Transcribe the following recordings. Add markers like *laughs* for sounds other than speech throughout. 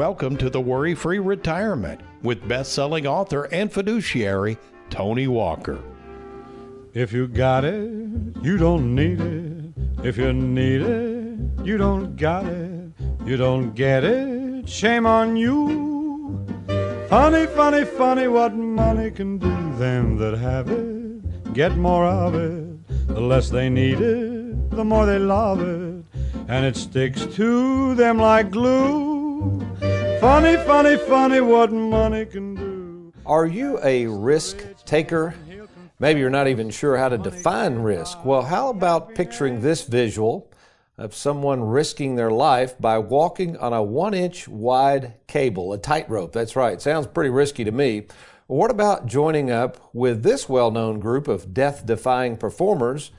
Welcome to the Worry Free Retirement with best selling author and fiduciary Tony Walker. If you got it, you don't need it. If you need it, you don't got it. You don't get it, shame on you. Funny, funny, funny what money can do. Them that have it get more of it. The less they need it, the more they love it. And it sticks to them like glue. Funny, funny, funny what money can do. Are you a risk taker? Maybe you're not even sure how to define risk. Well, how about picturing this visual of someone risking their life by walking on a one inch wide cable, a tightrope? That's right, sounds pretty risky to me. What about joining up with this well known group of death defying performers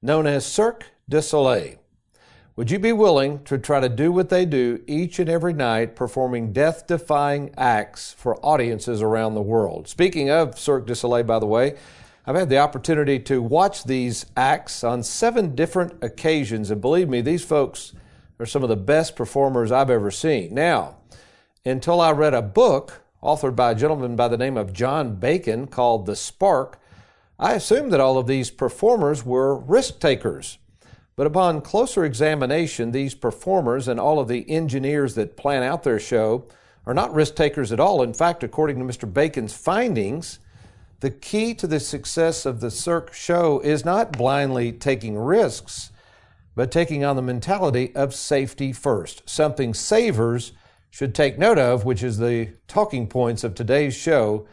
known as Cirque du Soleil? Would you be willing to try to do what they do each and every night, performing death defying acts for audiences around the world? Speaking of Cirque du Soleil, by the way, I've had the opportunity to watch these acts on seven different occasions, and believe me, these folks are some of the best performers I've ever seen. Now, until I read a book authored by a gentleman by the name of John Bacon called The Spark, I assumed that all of these performers were risk takers. But upon closer examination, these performers and all of the engineers that plan out their show are not risk takers at all. In fact, according to Mr. Bacon's findings, the key to the success of the Cirque show is not blindly taking risks, but taking on the mentality of safety first, something savers should take note of, which is the talking points of today's show.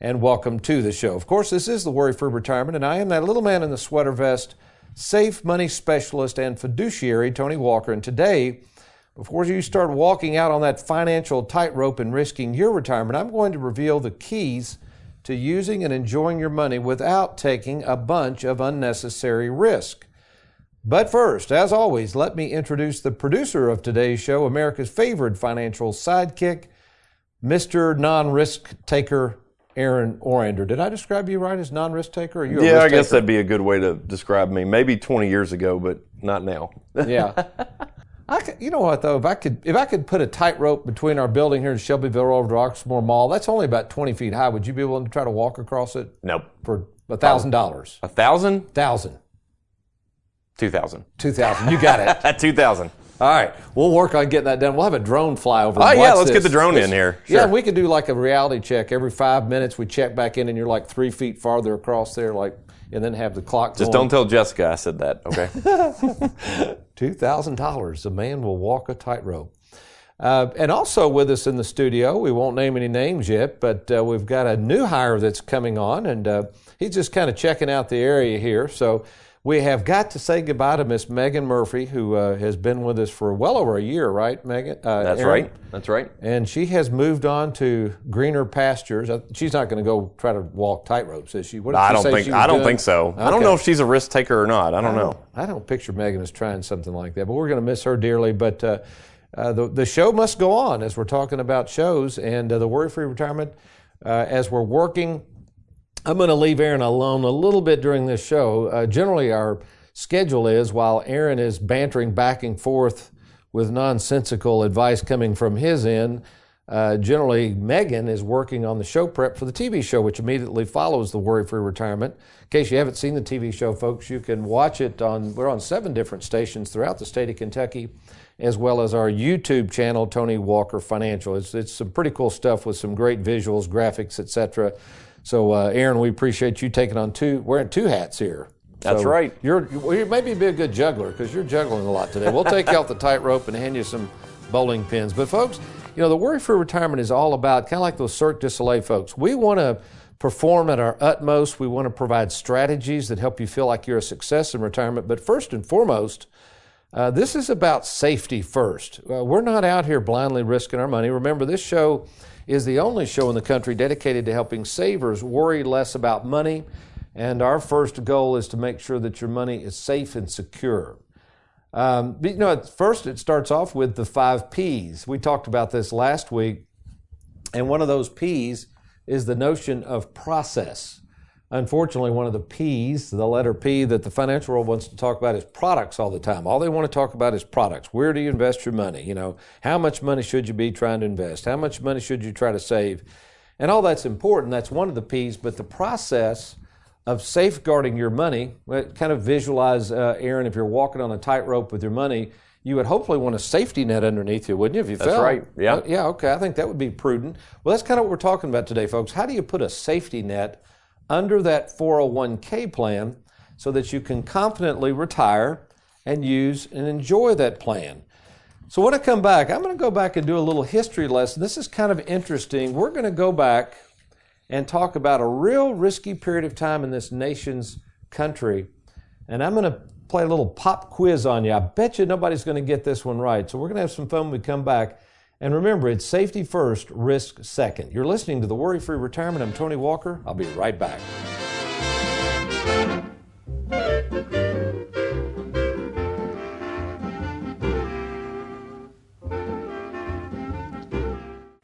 And welcome to the show. Of course, this is the Worry Free Retirement, and I am that little man in the sweater vest safe money specialist and fiduciary, Tony Walker. And today, before you start walking out on that financial tightrope and risking your retirement, I'm going to reveal the keys to using and enjoying your money without taking a bunch of unnecessary risk. But first, as always, let me introduce the producer of today's show, America's favorite financial sidekick, Mr. Non Risk Taker Aaron Orander. Did I describe you right as non-risk taker? Or you yeah, I guess that'd be a good way to describe me. Maybe 20 years ago, but not now. *laughs* yeah. I could, you know what though? If I could, if I could put a tightrope between our building here in Shelbyville over to Oxmoor Mall, that's only about 20 feet high. Would you be willing to try to walk across it? Nope. For a thousand dollars. A thousand? Thousand. Two thousand. Two thousand. You got it. *laughs* Two thousand. All right, we'll work on getting that done. We'll have a drone fly over. Oh yeah, let's this. get the drone in here. Sure. Yeah, we could do like a reality check every five minutes. We check back in, and you're like three feet farther across there, like, and then have the clock. Just going. don't tell Jessica I said that. Okay. *laughs* Two thousand dollars. A man will walk a tightrope. Uh, and also with us in the studio, we won't name any names yet, but uh, we've got a new hire that's coming on, and uh, he's just kind of checking out the area here. So we have got to say goodbye to Miss Megan Murphy, who uh, has been with us for well over a year, right, Megan? Uh, That's Aaron? right. That's right. And she has moved on to greener pastures. Uh, she's not going to go try to walk tightropes, is she? What I don't think. I don't doing? think so. Okay. I don't know if she's a risk taker or not. I don't, I don't know. I don't picture Megan as trying something like that, but we're going to miss her dearly. But uh, uh, the the show must go on as we're talking about shows and uh, the worry free retirement. as we're working I'm going to leave Aaron alone a little bit during this show. Uh, generally, our schedule is while Aaron is bantering back and forth with nonsensical advice coming from his end, uh, generally Megan is working on the show prep for the TV show, which immediately follows the Worry Free Retirement. In case you haven't seen the TV show, folks, you can watch it on. We're on seven different stations throughout the state of Kentucky, as well as our YouTube channel, Tony Walker Financial. It's it's some pretty cool stuff with some great visuals, graphics, etc. So, uh, Aaron, we appreciate you taking on two, wearing two hats here. That's so right. You're, well, you maybe be a good juggler because you're juggling a lot today. We'll take you off the tightrope and hand you some bowling pins. But, folks, you know, the worry free retirement is all about kind of like those Cirque du Soleil folks. We want to perform at our utmost. We want to provide strategies that help you feel like you're a success in retirement. But first and foremost, uh, this is about safety first. Uh, we're not out here blindly risking our money. Remember, this show is the only show in the country dedicated to helping savers worry less about money. And our first goal is to make sure that your money is safe and secure. Um, but, you know, at first it starts off with the five P's. We talked about this last week, and one of those P's is the notion of process. Unfortunately, one of the P's, the letter P that the financial world wants to talk about is products all the time. All they want to talk about is products. Where do you invest your money? You know, how much money should you be trying to invest? How much money should you try to save? And all that's important. That's one of the P's, but the process of safeguarding your money, kind of visualize, uh, Aaron, if you're walking on a tightrope with your money, you would hopefully want a safety net underneath you, wouldn't you? If you That's fell, right. Yeah. Uh, yeah. Okay. I think that would be prudent. Well, that's kind of what we're talking about today, folks. How do you put a safety net under that 401k plan so that you can confidently retire and use and enjoy that plan? So when I come back, I'm going to go back and do a little history lesson. This is kind of interesting. We're going to go back and talk about a real risky period of time in this nation's country. And I'm going to play a little pop quiz on you. I bet you nobody's going to get this one right. So we're going to have some fun when we come back. And remember, it's safety first, risk second. You're listening to the Worry Free Retirement. I'm Tony Walker. I'll be right back.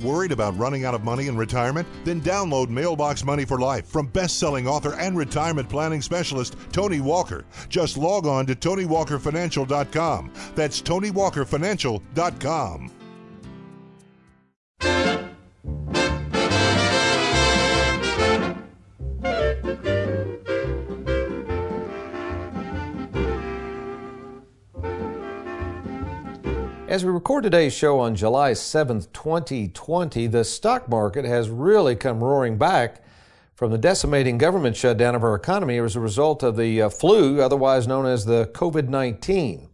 Worried about running out of money in retirement? Then download Mailbox Money for Life from best-selling author and retirement planning specialist Tony Walker. Just log on to TonyWalkerFinancial.com. That's TonyWalkerFinancial.com. As we record today's show on July 7th, 2020, the stock market has really come roaring back from the decimating government shutdown of our economy as a result of the uh, flu, otherwise known as the COVID 19.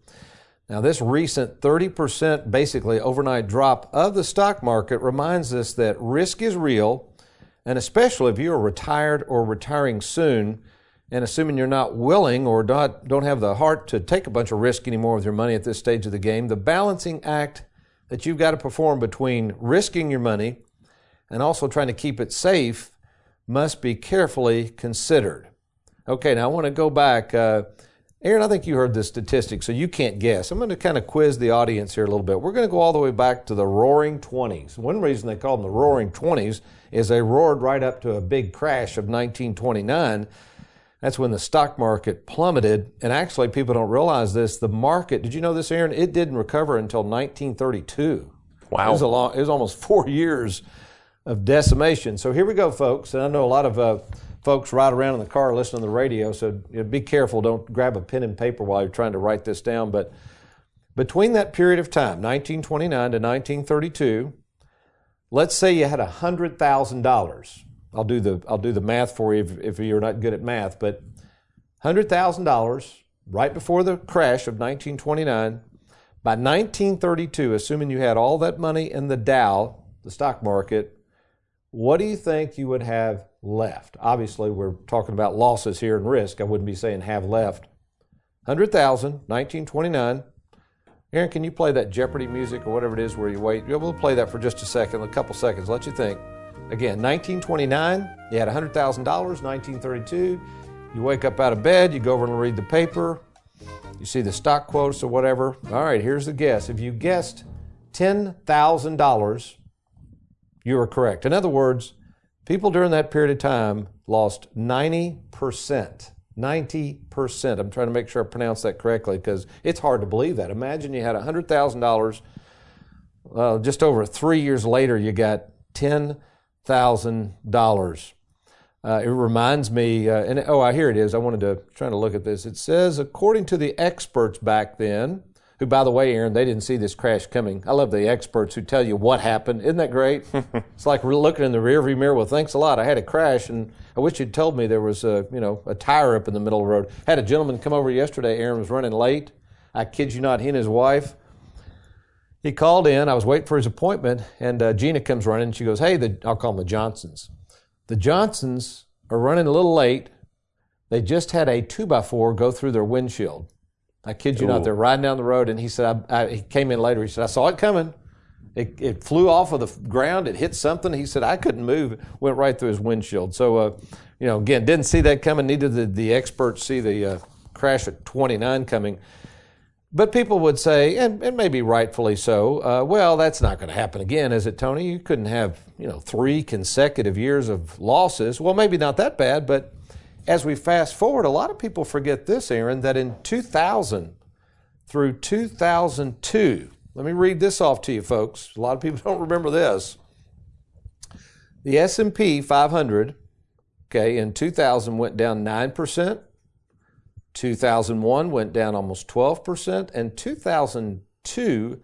Now, this recent 30% basically overnight drop of the stock market reminds us that risk is real, and especially if you are retired or retiring soon, and assuming you're not willing or not, don't have the heart to take a bunch of risk anymore with your money at this stage of the game, the balancing act that you've got to perform between risking your money and also trying to keep it safe must be carefully considered. Okay, now I want to go back. Uh, Aaron, I think you heard this statistic, so you can't guess. I'm going to kind of quiz the audience here a little bit. We're going to go all the way back to the Roaring Twenties. One reason they call them the Roaring Twenties is they roared right up to a big crash of 1929 that's when the stock market plummeted. And actually, people don't realize this. The market, did you know this, Aaron? It didn't recover until 1932. Wow. It was, a long, it was almost four years of decimation. So here we go, folks. And I know a lot of uh, folks ride around in the car listening to the radio, so you know, be careful. Don't grab a pen and paper while you're trying to write this down. But between that period of time, 1929 to 1932, let's say you had $100,000 I'll do the I'll do the math for you if, if you're not good at math, but hundred thousand dollars right before the crash of 1929. By 1932, assuming you had all that money in the Dow, the stock market, what do you think you would have left? Obviously, we're talking about losses here and risk. I wouldn't be saying have left. 100,000, 1929. Aaron, can you play that Jeopardy music or whatever it is where you wait? We'll play that for just a second, a couple seconds, let you think. Again, 1929, you had $100,000. 1932, you wake up out of bed, you go over and read the paper, you see the stock quotes or whatever. All right, here's the guess. If you guessed $10,000, you were correct. In other words, people during that period of time lost 90%. 90%. I'm trying to make sure I pronounce that correctly because it's hard to believe that. Imagine you had $100,000. Uh, just over three years later, you got 10 thousand dollars. Uh, it reminds me, uh, and oh, I here it is. I wanted to trying to look at this. It says, according to the experts back then, who, by the way, Aaron, they didn't see this crash coming. I love the experts who tell you what happened. Isn't that great? *laughs* it's like looking in the rearview mirror. Well, thanks a lot. I had a crash, and I wish you'd told me there was a you know a tire up in the middle of the road. Had a gentleman come over yesterday. Aaron was running late. I kid you not, he and his wife. He called in. I was waiting for his appointment, and uh, Gina comes running. She goes, "Hey, the, I'll call them the Johnsons. The Johnsons are running a little late. They just had a two by four go through their windshield. I kid you Ooh. not. They're riding down the road, and he said, I, I, he came in later. He said, I saw it coming. It, it, flew off of the ground. It hit something. He said, I couldn't move. It went right through his windshield. So, uh, you know, again, didn't see that coming. Neither did the experts see the uh, crash at 29 coming. But people would say, and, and maybe rightfully so, uh, well, that's not going to happen again, is it, Tony? You couldn't have, you know, three consecutive years of losses. Well, maybe not that bad, but as we fast forward, a lot of people forget this, Aaron, that in 2000 through 2002, let me read this off to you, folks. A lot of people *laughs* don't remember this. The S&P 500, okay, in 2000 went down 9%. 2001 went down almost 12%, and 2002,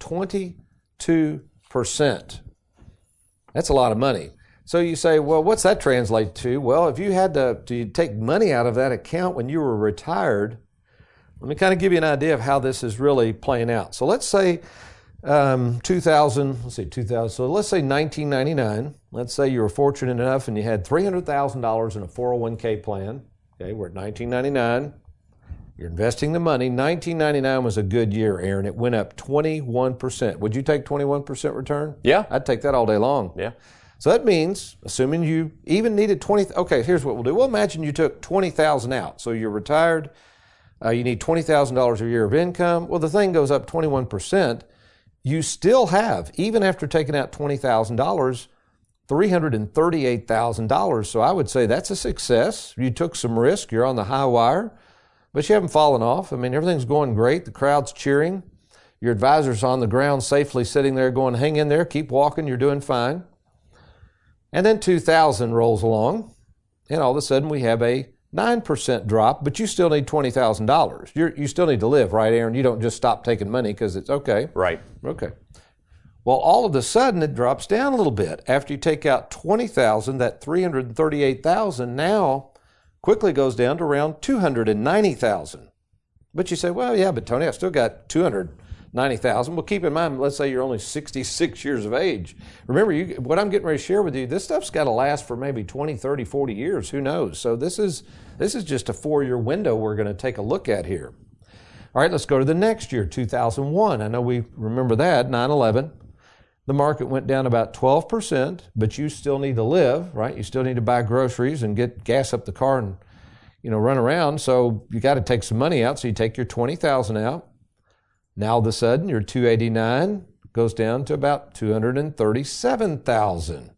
22%. That's a lot of money. So you say, well, what's that translate to? Well, if you had to, to take money out of that account when you were retired, let me kind of give you an idea of how this is really playing out. So let's say um, 2000, let's see, 2000, so let's say 1999. Let's say you were fortunate enough and you had $300,000 in a 401k plan. Okay, we're at 1999. You're investing the money. 1999 was a good year, Aaron. It went up 21%. Would you take 21% return? Yeah. I'd take that all day long. Yeah. So that means, assuming you even needed 20, okay, here's what we'll do. We'll imagine you took 20,000 out. So you're retired, uh, you need $20,000 a year of income. Well, the thing goes up 21%. You still have, even after taking out $20,000, $338,000. So I would say that's a success. You took some risk, you're on the high wire, but you haven't fallen off. I mean, everything's going great. The crowd's cheering. Your advisor's on the ground safely sitting there going, hang in there, keep walking, you're doing fine. And then 2000 rolls along, and all of a sudden we have a 9% drop, but you still need $20,000. You you still need to live, right, Aaron? You don't just stop taking money because it's okay. Right. Okay. Well, all of a sudden it drops down a little bit. After you take out 20,000, that 338,000 now quickly goes down to around 290,000. But you say, well, yeah, but Tony, I've still got 200 90,000. Well, keep in mind, let's say you're only 66 years of age. Remember, you, what I'm getting ready to share with you, this stuff's got to last for maybe 20, 30, 40 years. Who knows? So this is, this is just a four year window we're going to take a look at here. All right, let's go to the next year, 2001. I know we remember that, 9 11. The market went down about 12%, but you still need to live, right? You still need to buy groceries and get gas up the car and, you know, run around. So you got to take some money out. So you take your 20,000 out now all of a sudden your 289 goes down to about 237,000.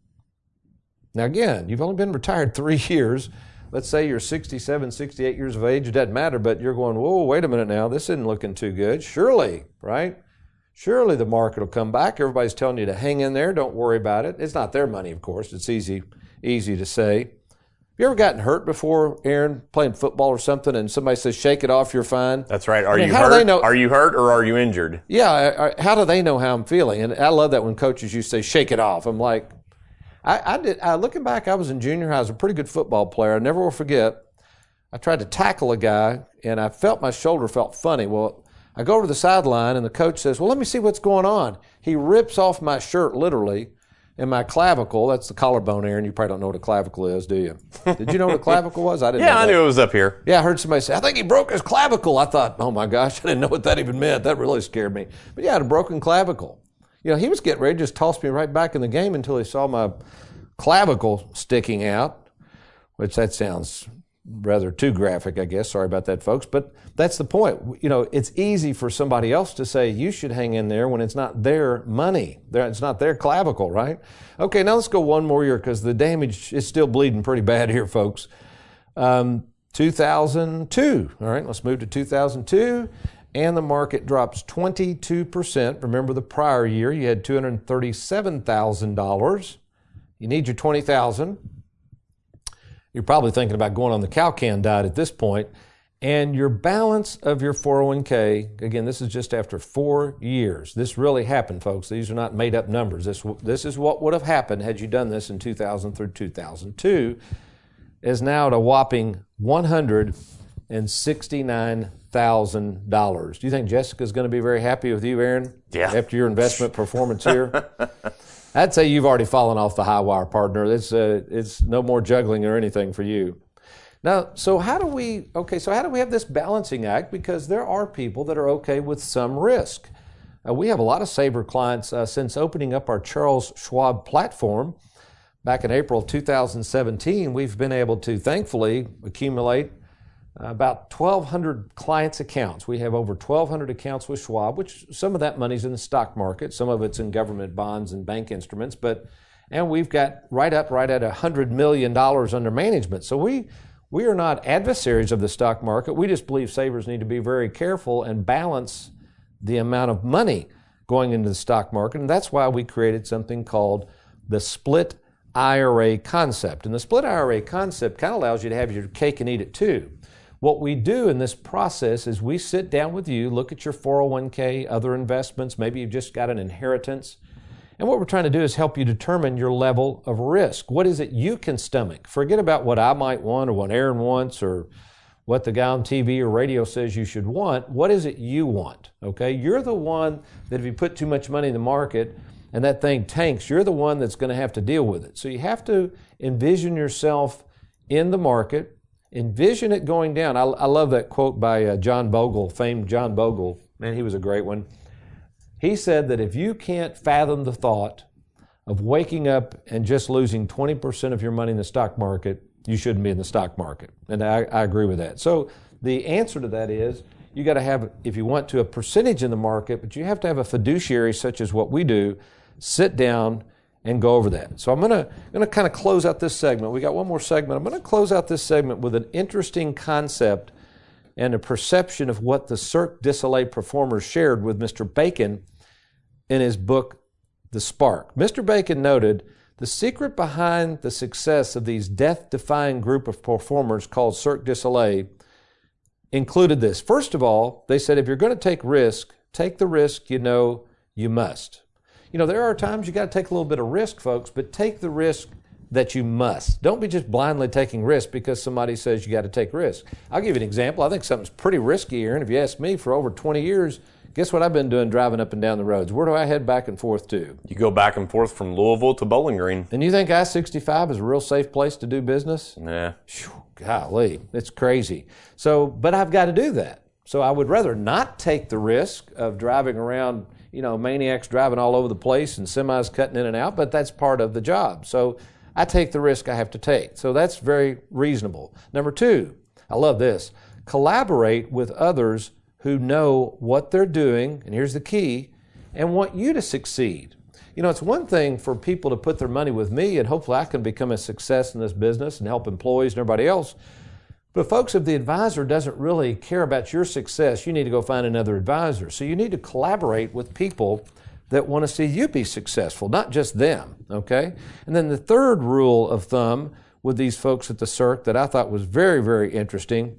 Now again, you've only been retired three *laughs* years. Let's say you're 67, 68 years of age. It doesn't matter, but you're going, whoa, wait a minute now. This isn't looking too good. Surely, right? Surely the market will come back. Everybody's telling you to hang in there. Don't worry about it. It's not their money, of course. It's easy, easy to say Have you ever gotten hurt before, Aaron, playing football or something, and somebody says, "Shake it off, you're fine." That's right. Are I mean, you hurt? Know, are you hurt or are you injured? Yeah. How do they know how I'm feeling? And I love that when coaches used to say, "Shake it off." I'm like, I, I did. I, looking back, I was in junior high. I was a pretty good football player. I never will forget. I tried to tackle a guy, and I felt my shoulder felt funny. Well, I go over to the sideline, and the coach says, "Well, let me see what's going on." He rips off my shirt, literally and my clavicle, that's the collarbone area, and you probably don't know what a clavicle is, do you? Did you know what a clavicle was? I didn't *laughs* yeah, I knew it was up here. Yeah, I heard somebody say, I think he broke his clavicle. I thought, oh my gosh, *laughs* I didn't know what that even meant. That really scared me. But yeah, I had a broken clavicle. You know, he was getting ready to just toss me right back in the game until he saw my clavicle sticking out, which that sounds rather too graphic, I guess. Sorry about that, folks. But that's the point. You know, it's easy for somebody else to say you should hang in there when it's not their money. It's not their clavicle, right? Okay, now let's go one more year because the damage is still bleeding pretty bad here, folks. Um, 2002. All right, let's move to 2002. And the market drops 22%. Remember the prior year, you had $237,000. You need your 20000 you're probably thinking about going on the cow can diet at this point. And your balance of your 401k, again, this is just after four years. This really happened, folks. These are not made up numbers. This, this is what would have happened had you done this in 2000 through 2002, is now at a whopping $169,000. Do you think Jessica's going to be very happy with you, Aaron? Yeah. After your investment performance here? *laughs* I'd say you've already fallen off the high wire, partner. It's, uh, it's no more juggling or anything for you. Now, so how do we, okay, so how do we have this balancing act? Because there are people that are okay with some risk. Uh, we have a lot of Sabre clients uh, since opening up our Charles Schwab platform back in April 2017. We've been able to thankfully accumulate about 1,200 clients' accounts. We have over 1,200 accounts with Schwab, which some of that money's in the stock market, some of it's in government bonds and bank instruments, but and we've got right up right at $100 million under management. So we we are not adversaries of the stock market. We just believe savers need to be very careful and balance the amount of money going into the stock market. And that's why we created something called the split IRA concept. And the split IRA concept kind of allows you to have your cake and eat it too. What we do in this process is we sit down with you, look at your 401k, other investments, maybe you've just got an inheritance, and what we're trying to do is help you determine your level of risk. What is it you can stomach? Forget about what I might want or what Aaron wants or what the guy on TV or radio says you should want. What is it you want? Okay? You're the one that if you put too much money in the market and that thing tanks, you're the one that's going to have to deal with it. So you have to envision yourself in the market, envision it going down. I, I love that quote by uh, John Bogle, famed John Bogle. Man, he was a great one. He said that if you can't fathom the thought of waking up and just losing 20% of your money in the stock market, you shouldn't be in the stock market. And I, I agree with that. So the answer to that is you got to have, if you want to, a percentage in the market, but you have to have a fiduciary such as what we do, sit down and go over that. So I'm going to going to kind of close out this segment. We got one more segment. I'm going to close out this segment with an interesting concept and a perception of what the Cirque du Soleil performers shared with Mr. Bacon in his book, The Spark. Mr. Bacon noted the secret behind the success of these death defying group of performers called Cirque du Soleil included this. First of all, they said if you're going to take risk, take the risk you know you must. You know, there are times you got to take a little bit of risk, folks, but take the risk that you must. Don't be just blindly taking risk because somebody says you got to take risk. I'll give you an example. I think something's pretty risky here, and if you ask me, for over 20 years, guess what I've been doing driving up and down the roads? Where do I head back and forth to? You go back and forth from Louisville to Bowling Green. And you think I 65 is a real safe place to do business? Yeah. Whew, golly, it's crazy. So, but I've got to do that. So I would rather not take the risk of driving around, you know, maniacs driving all over the place and semis cutting in and out, but that's part of the job. So I take the risk I have to take. So that's very reasonable. Number two, I love this collaborate with others who know what they're doing, and here's the key, and want you to succeed. You know, it's one thing for people to put their money with me, and hopefully I can become a success in this business and help employees and everybody else. But, folks, if the advisor doesn't really care about your success, you need to go find another advisor. So, you need to collaborate with people that want to see you be successful, not just them, okay? And then the third rule of thumb with these folks at the Cirque that I thought was very, very interesting,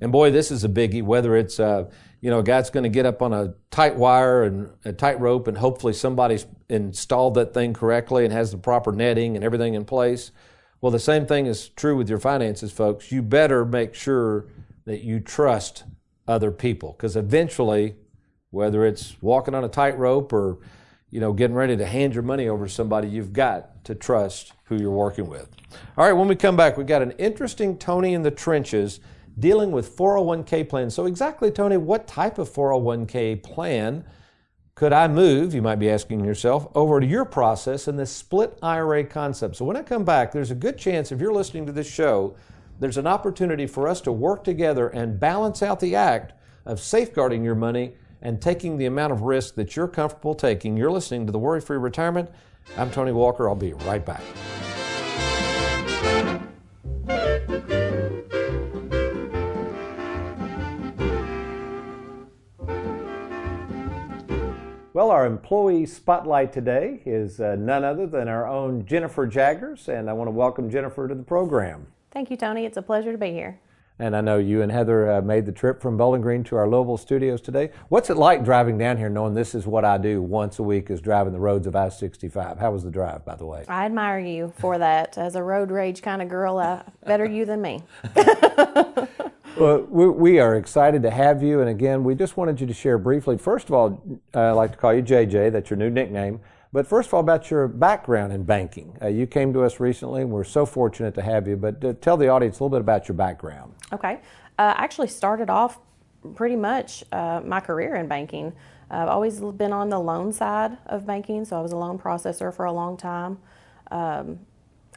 and boy, this is a biggie, whether it's, uh, you know, a guy's going to get up on a tight wire and a tight rope and hopefully somebody's installed that thing correctly and has the proper netting and everything in place. Well, the same thing is true with your finances, folks. You better make sure that you trust other people because eventually whether it's walking on a tightrope or you know getting ready to hand your money over to somebody you've got to trust who you're working with all right when we come back we've got an interesting tony in the trenches dealing with 401k plans so exactly tony what type of 401k plan could i move you might be asking yourself over to your process in this split ira concept so when i come back there's a good chance if you're listening to this show there's an opportunity for us to work together and balance out the act of safeguarding your money and taking the amount of risk that you're comfortable taking. You're listening to the Worry Free Retirement. I'm Tony Walker. I'll be right back. Well, our employee spotlight today is uh, none other than our own Jennifer Jaggers, and I want to welcome Jennifer to the program. Thank you, Tony. It's a pleasure to be here. And I know you and Heather uh, made the trip from Bowling Green to our Louisville studios today. What's it like driving down here knowing this is what I do once a week is driving the roads of I 65? How was the drive, by the way? I admire you for that. As a road rage kind of girl, uh, better you than me. *laughs* well, we, we, are excited to have you. And again, we just wanted you to share briefly. First of all, uh, I like to call you JJ, that's your new nickname. But first of all, about your background in banking. Uh, you came to us recently, and we're so fortunate to have you. But uh, tell the audience a little bit about your background. Okay. Uh, I actually started off pretty much uh, my career in banking. I've always been on the loan side of banking, so I was a loan processor for a long time. Um,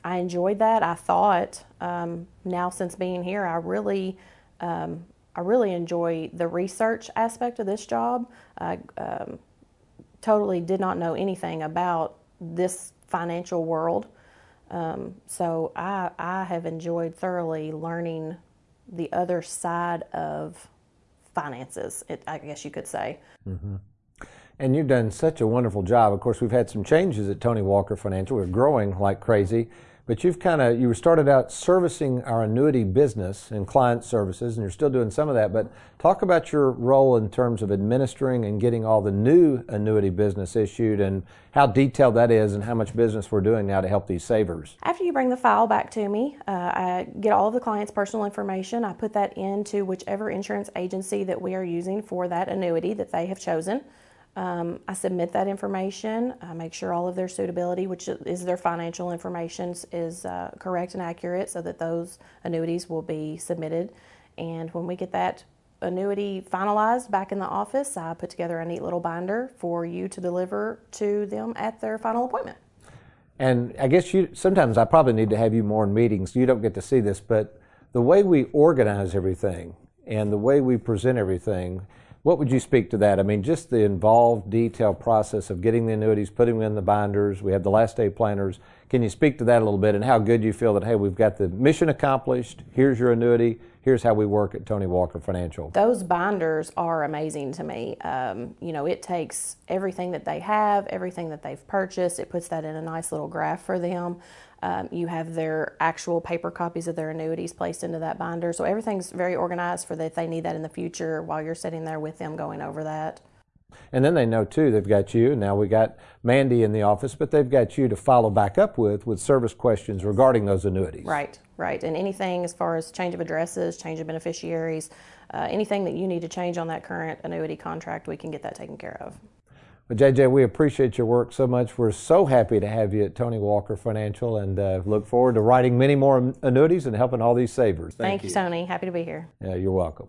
I enjoyed that. I thought um, now since being here, I really, um, I really enjoy the research aspect of this job. Um, totally did not know anything about this financial world. Um, so I, I have enjoyed thoroughly learning the other side of finances, it, I guess you could say. Mm-hmm. And you've done such a wonderful job. Of course, we've had some changes at Tony Walker Financial. We're growing like crazy. But you've kind of you started out servicing our annuity business and client services, and you're still doing some of that. But talk about your role in terms of administering and getting all the new annuity business issued, and how detailed that is, and how much business we're doing now to help these savers. After you bring the file back to me, uh, I get all of the client's personal information. I put that into whichever insurance agency that we are using for that annuity that they have chosen. Um, I submit that information. I make sure all of their suitability, which is their financial information, is uh, correct and accurate so that those annuities will be submitted. And when we get that annuity finalized back in the office, I put together a neat little binder for you to deliver to them at their final appointment. And I guess you sometimes I probably need to have you more in meetings. You don't get to see this, but the way we organize everything and the way we present everything what would you speak to that? I mean, just the involved, detailed process of getting the annuities, putting them in the binders. We have the last day planners. Can you speak to that a little bit and how good you feel that, hey, we've got the mission accomplished. Here's your annuity. Here's how we work at Tony Walker Financial. Those binders are amazing to me. Um, you know, it takes everything that they have, everything that they've purchased, it puts that in a nice little graph for them. Um, you have their actual paper copies of their annuities placed into that binder. So everything's very organized for that if they need that in the future while you're sitting there with them going over that. And then they know too, they've got you. Now we got Mandy in the office, but they've got you to follow back up with with service questions regarding those annuities. Right, right. And anything as far as change of addresses, change of beneficiaries, uh, anything that you need to change on that current annuity contract, we can get that taken care of. But JJ, we appreciate your work so much. We're so happy to have you at Tony Walker Financial and uh, look forward to writing many more annuities and helping all these savers. Thank, Thank you, Tony. Happy to be here. Yeah, you're welcome.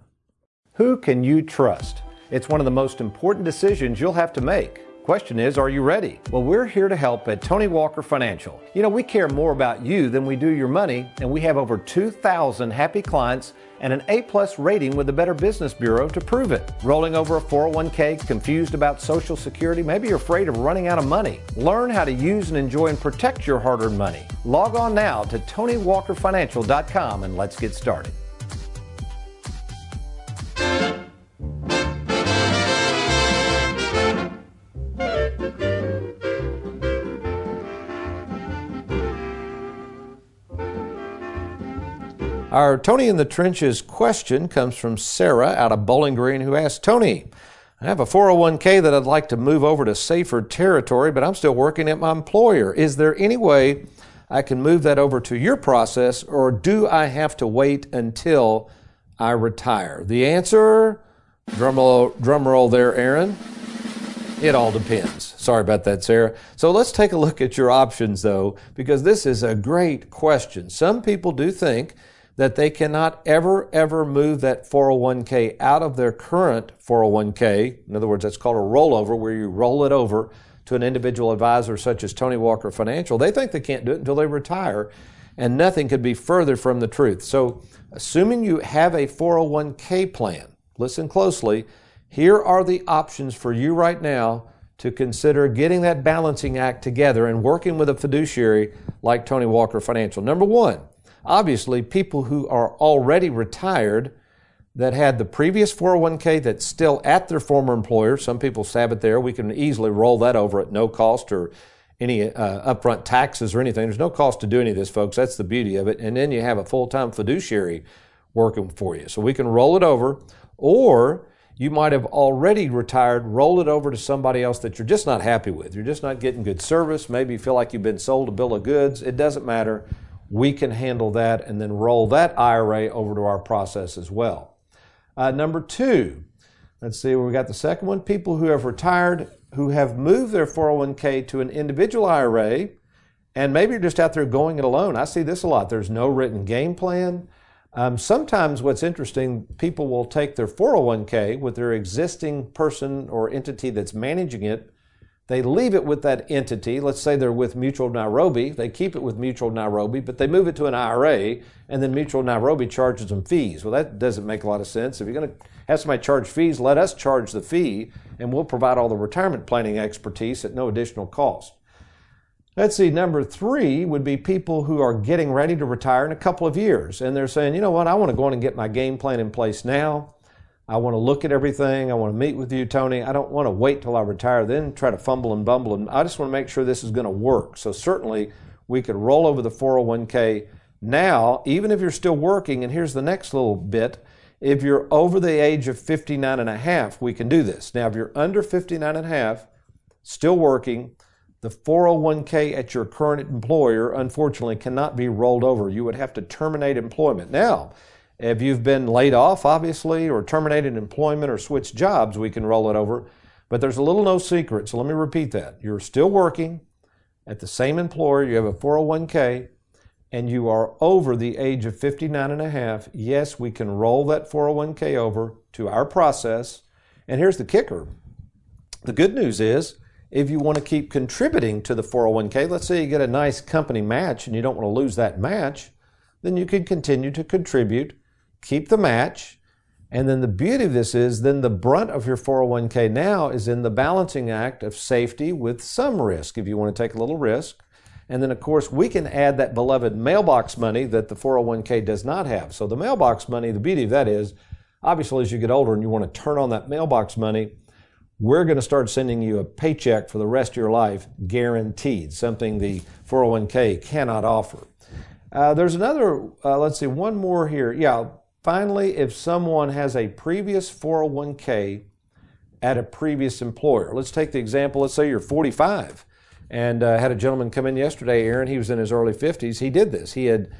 Who can you trust? It's one of the most important decisions you'll have to make. Question is, are you ready? Well, we're here to help at Tony Walker Financial. You know, we care more about you than we do your money, and we have over 2,000 happy clients and an A plus rating with the Better Business Bureau to prove it. Rolling over a 401k, confused about Social Security, maybe you're afraid of running out of money. Learn how to use and enjoy and protect your hard earned money. Log on now to TonyWalkerFinancial.com and let's get started. Our Tony in the Trenches question comes from Sarah out of Bowling Green who asked Tony, I have a 401k that I'd like to move over to safer territory, but I'm still working at my employer. Is there any way I can move that over to your process, or do I have to wait until I retire? The answer, drum roll, drum roll there, Aaron. It all depends. Sorry about that, Sarah. So let's take a look at your options, though, because this is a great question. Some people do think that they cannot ever, ever move that 401k out of their current 401k. In other words, that's called a rollover, where you roll it over to an individual advisor such as Tony Walker Financial. They think they can't do it until they retire, and nothing could be further from the truth. So, assuming you have a 401k plan, listen closely. Here are the options for you right now to consider getting that balancing act together and working with a fiduciary like Tony Walker Financial. Number one, Obviously, people who are already retired that had the previous 401k that's still at their former employer, some people it there, we can easily roll that over at no cost or any uh, upfront taxes or anything. There's no cost to do any of this, folks. That's the beauty of it. And then you have a full time fiduciary working for you. So we can roll it over, or you might have already retired, roll it over to somebody else that you're just not happy with. You're just not getting good service. Maybe you feel like you've been sold a bill of goods. It doesn't matter. We can handle that and then roll that IRA over to our process as well. Uh, number two, let's see, we got the second one people who have retired who have moved their 401k to an individual IRA, and maybe you're just out there going it alone. I see this a lot. There's no written game plan. Um, sometimes what's interesting, people will take their 401k with their existing person or entity that's managing it. They leave it with that entity. Let's say they're with Mutual Nairobi. They keep it with Mutual Nairobi, but they move it to an IRA, and then Mutual Nairobi charges them fees. Well, that doesn't make a lot of sense. If you're going to have somebody charge fees, let us charge the fee, and we'll provide all the retirement planning expertise at no additional cost. Let's see, number three would be people who are getting ready to retire in a couple of years. And they're saying, you know what, I want to go in and get my game plan in place now. I want to look at everything. I want to meet with you, Tony. I don't want to wait till I retire, then try to fumble and bumble. And I just want to make sure this is going to work. So certainly we could roll over the 401k now, even if you're still working. And here's the next little bit. If you're over the age of 59 and a half, we can do this. Now, if you're under 59 and a half, still working, the 401k at your current employer, unfortunately, cannot be rolled over. You would have to terminate employment. Now, if you've been laid off, obviously, or terminated employment or switched jobs, we can roll it over. But there's a little no secret, so let me repeat that. You're still working at the same employer, you have a 401k, and you are over the age of 59 and a half. Yes, we can roll that 401k over to our process. And here's the kicker the good news is, if you want to keep contributing to the 401k, let's say you get a nice company match and you don't want to lose that match, then you can continue to contribute, keep the match, and then the beauty of this is then the brunt of your 401k now is in the balancing act of safety with some risk if you want to take a little risk. And then, of course, we can add that beloved mailbox money that the 401k does not have. So, the mailbox money, the beauty of that is obviously, as you get older and you want to turn on that mailbox money, we're going to start sending you a paycheck for the rest of your life, guaranteed, something the 401k cannot offer. Uh, there's another, uh, let's see, one more here. Yeah, finally, if someone has a previous 401k at a previous employer, let's take the example, let's say you're 45 and uh, had a gentleman come in yesterday, Aaron, he was in his early 50s. He did this. He had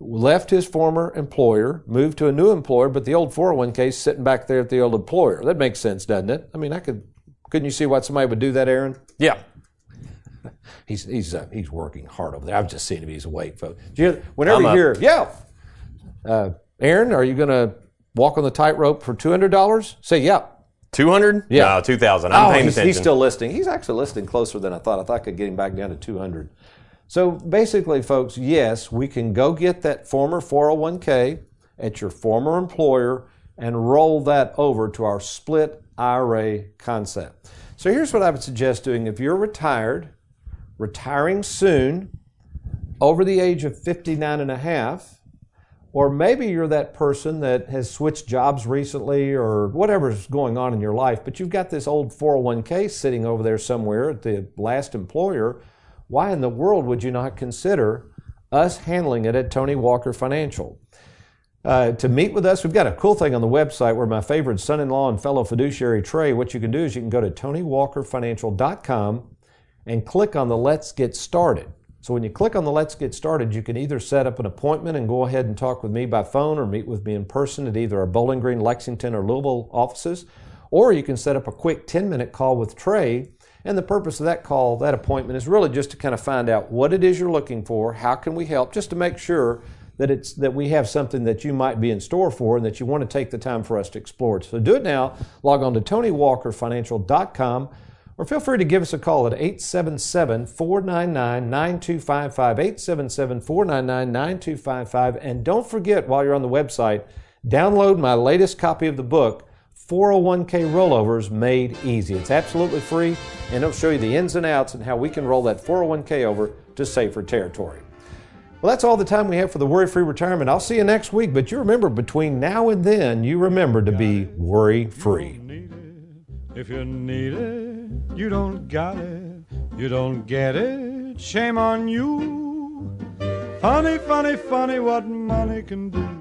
left his former employer, moved to a new employer, but the old 401k is sitting back there at the old employer. That makes sense, doesn't it? I mean, I could, couldn't you see why somebody would do that, Aaron? Yeah. *laughs* he's he's uh, he's working hard over there. I've just seen him; he's awake, folks. You, whenever you hear, yeah, uh, Aaron, are you going to walk on the tightrope for two hundred dollars? Say, yeah. Two hundred? Yeah, no, two thousand. I'm oh, paying he's, attention. he's still listing. He's actually listing closer than I thought. I thought I could get him back down to two hundred. So basically, folks, yes, we can go get that former 401k at your former employer and roll that over to our split IRA concept. So here's what I would suggest doing. If you're retired, retiring soon, over the age of 59 and a half, or maybe you're that person that has switched jobs recently or whatever's going on in your life, but you've got this old 401k sitting over there somewhere at the last employer why in the world would you not consider us handling it at Tony Walker Financial? Uh, to meet with us, we've got a cool thing on the website where my favorite son in law and fellow fiduciary Trey, what you can do is you can go to TonyWalkerFinancial.com and click on the Let's Get Started. So when you click on the Let's Get Started, you can either set up an appointment and go ahead and talk with me by phone or meet with me in person at either our Bowling Green, Lexington, or Louisville offices, or you can set up a quick 10 minute call with Trey and the purpose of that call, that appointment, is really just to kind of find out what it is you're looking for, how can we help, just to make sure that it's that we have something that you might be in store for and that you want to take the time for us to explore. So do it now. Log on to TonyWalkerFinancial.com or feel free to give us a call at 877 499 9255. 877 499 9255. And don't forget, while you're on the website, download my latest copy of the book. 401k rollovers made easy. It's absolutely free and it'll show you the ins and outs and how we can roll that 401k over to safer territory. Well, that's all the time we have for the Worry Free Retirement. I'll see you next week, but you remember between now and then, you remember to be worry free. If you need it, you don't got it, you don't get it, shame on you. Funny, funny, funny what money can do.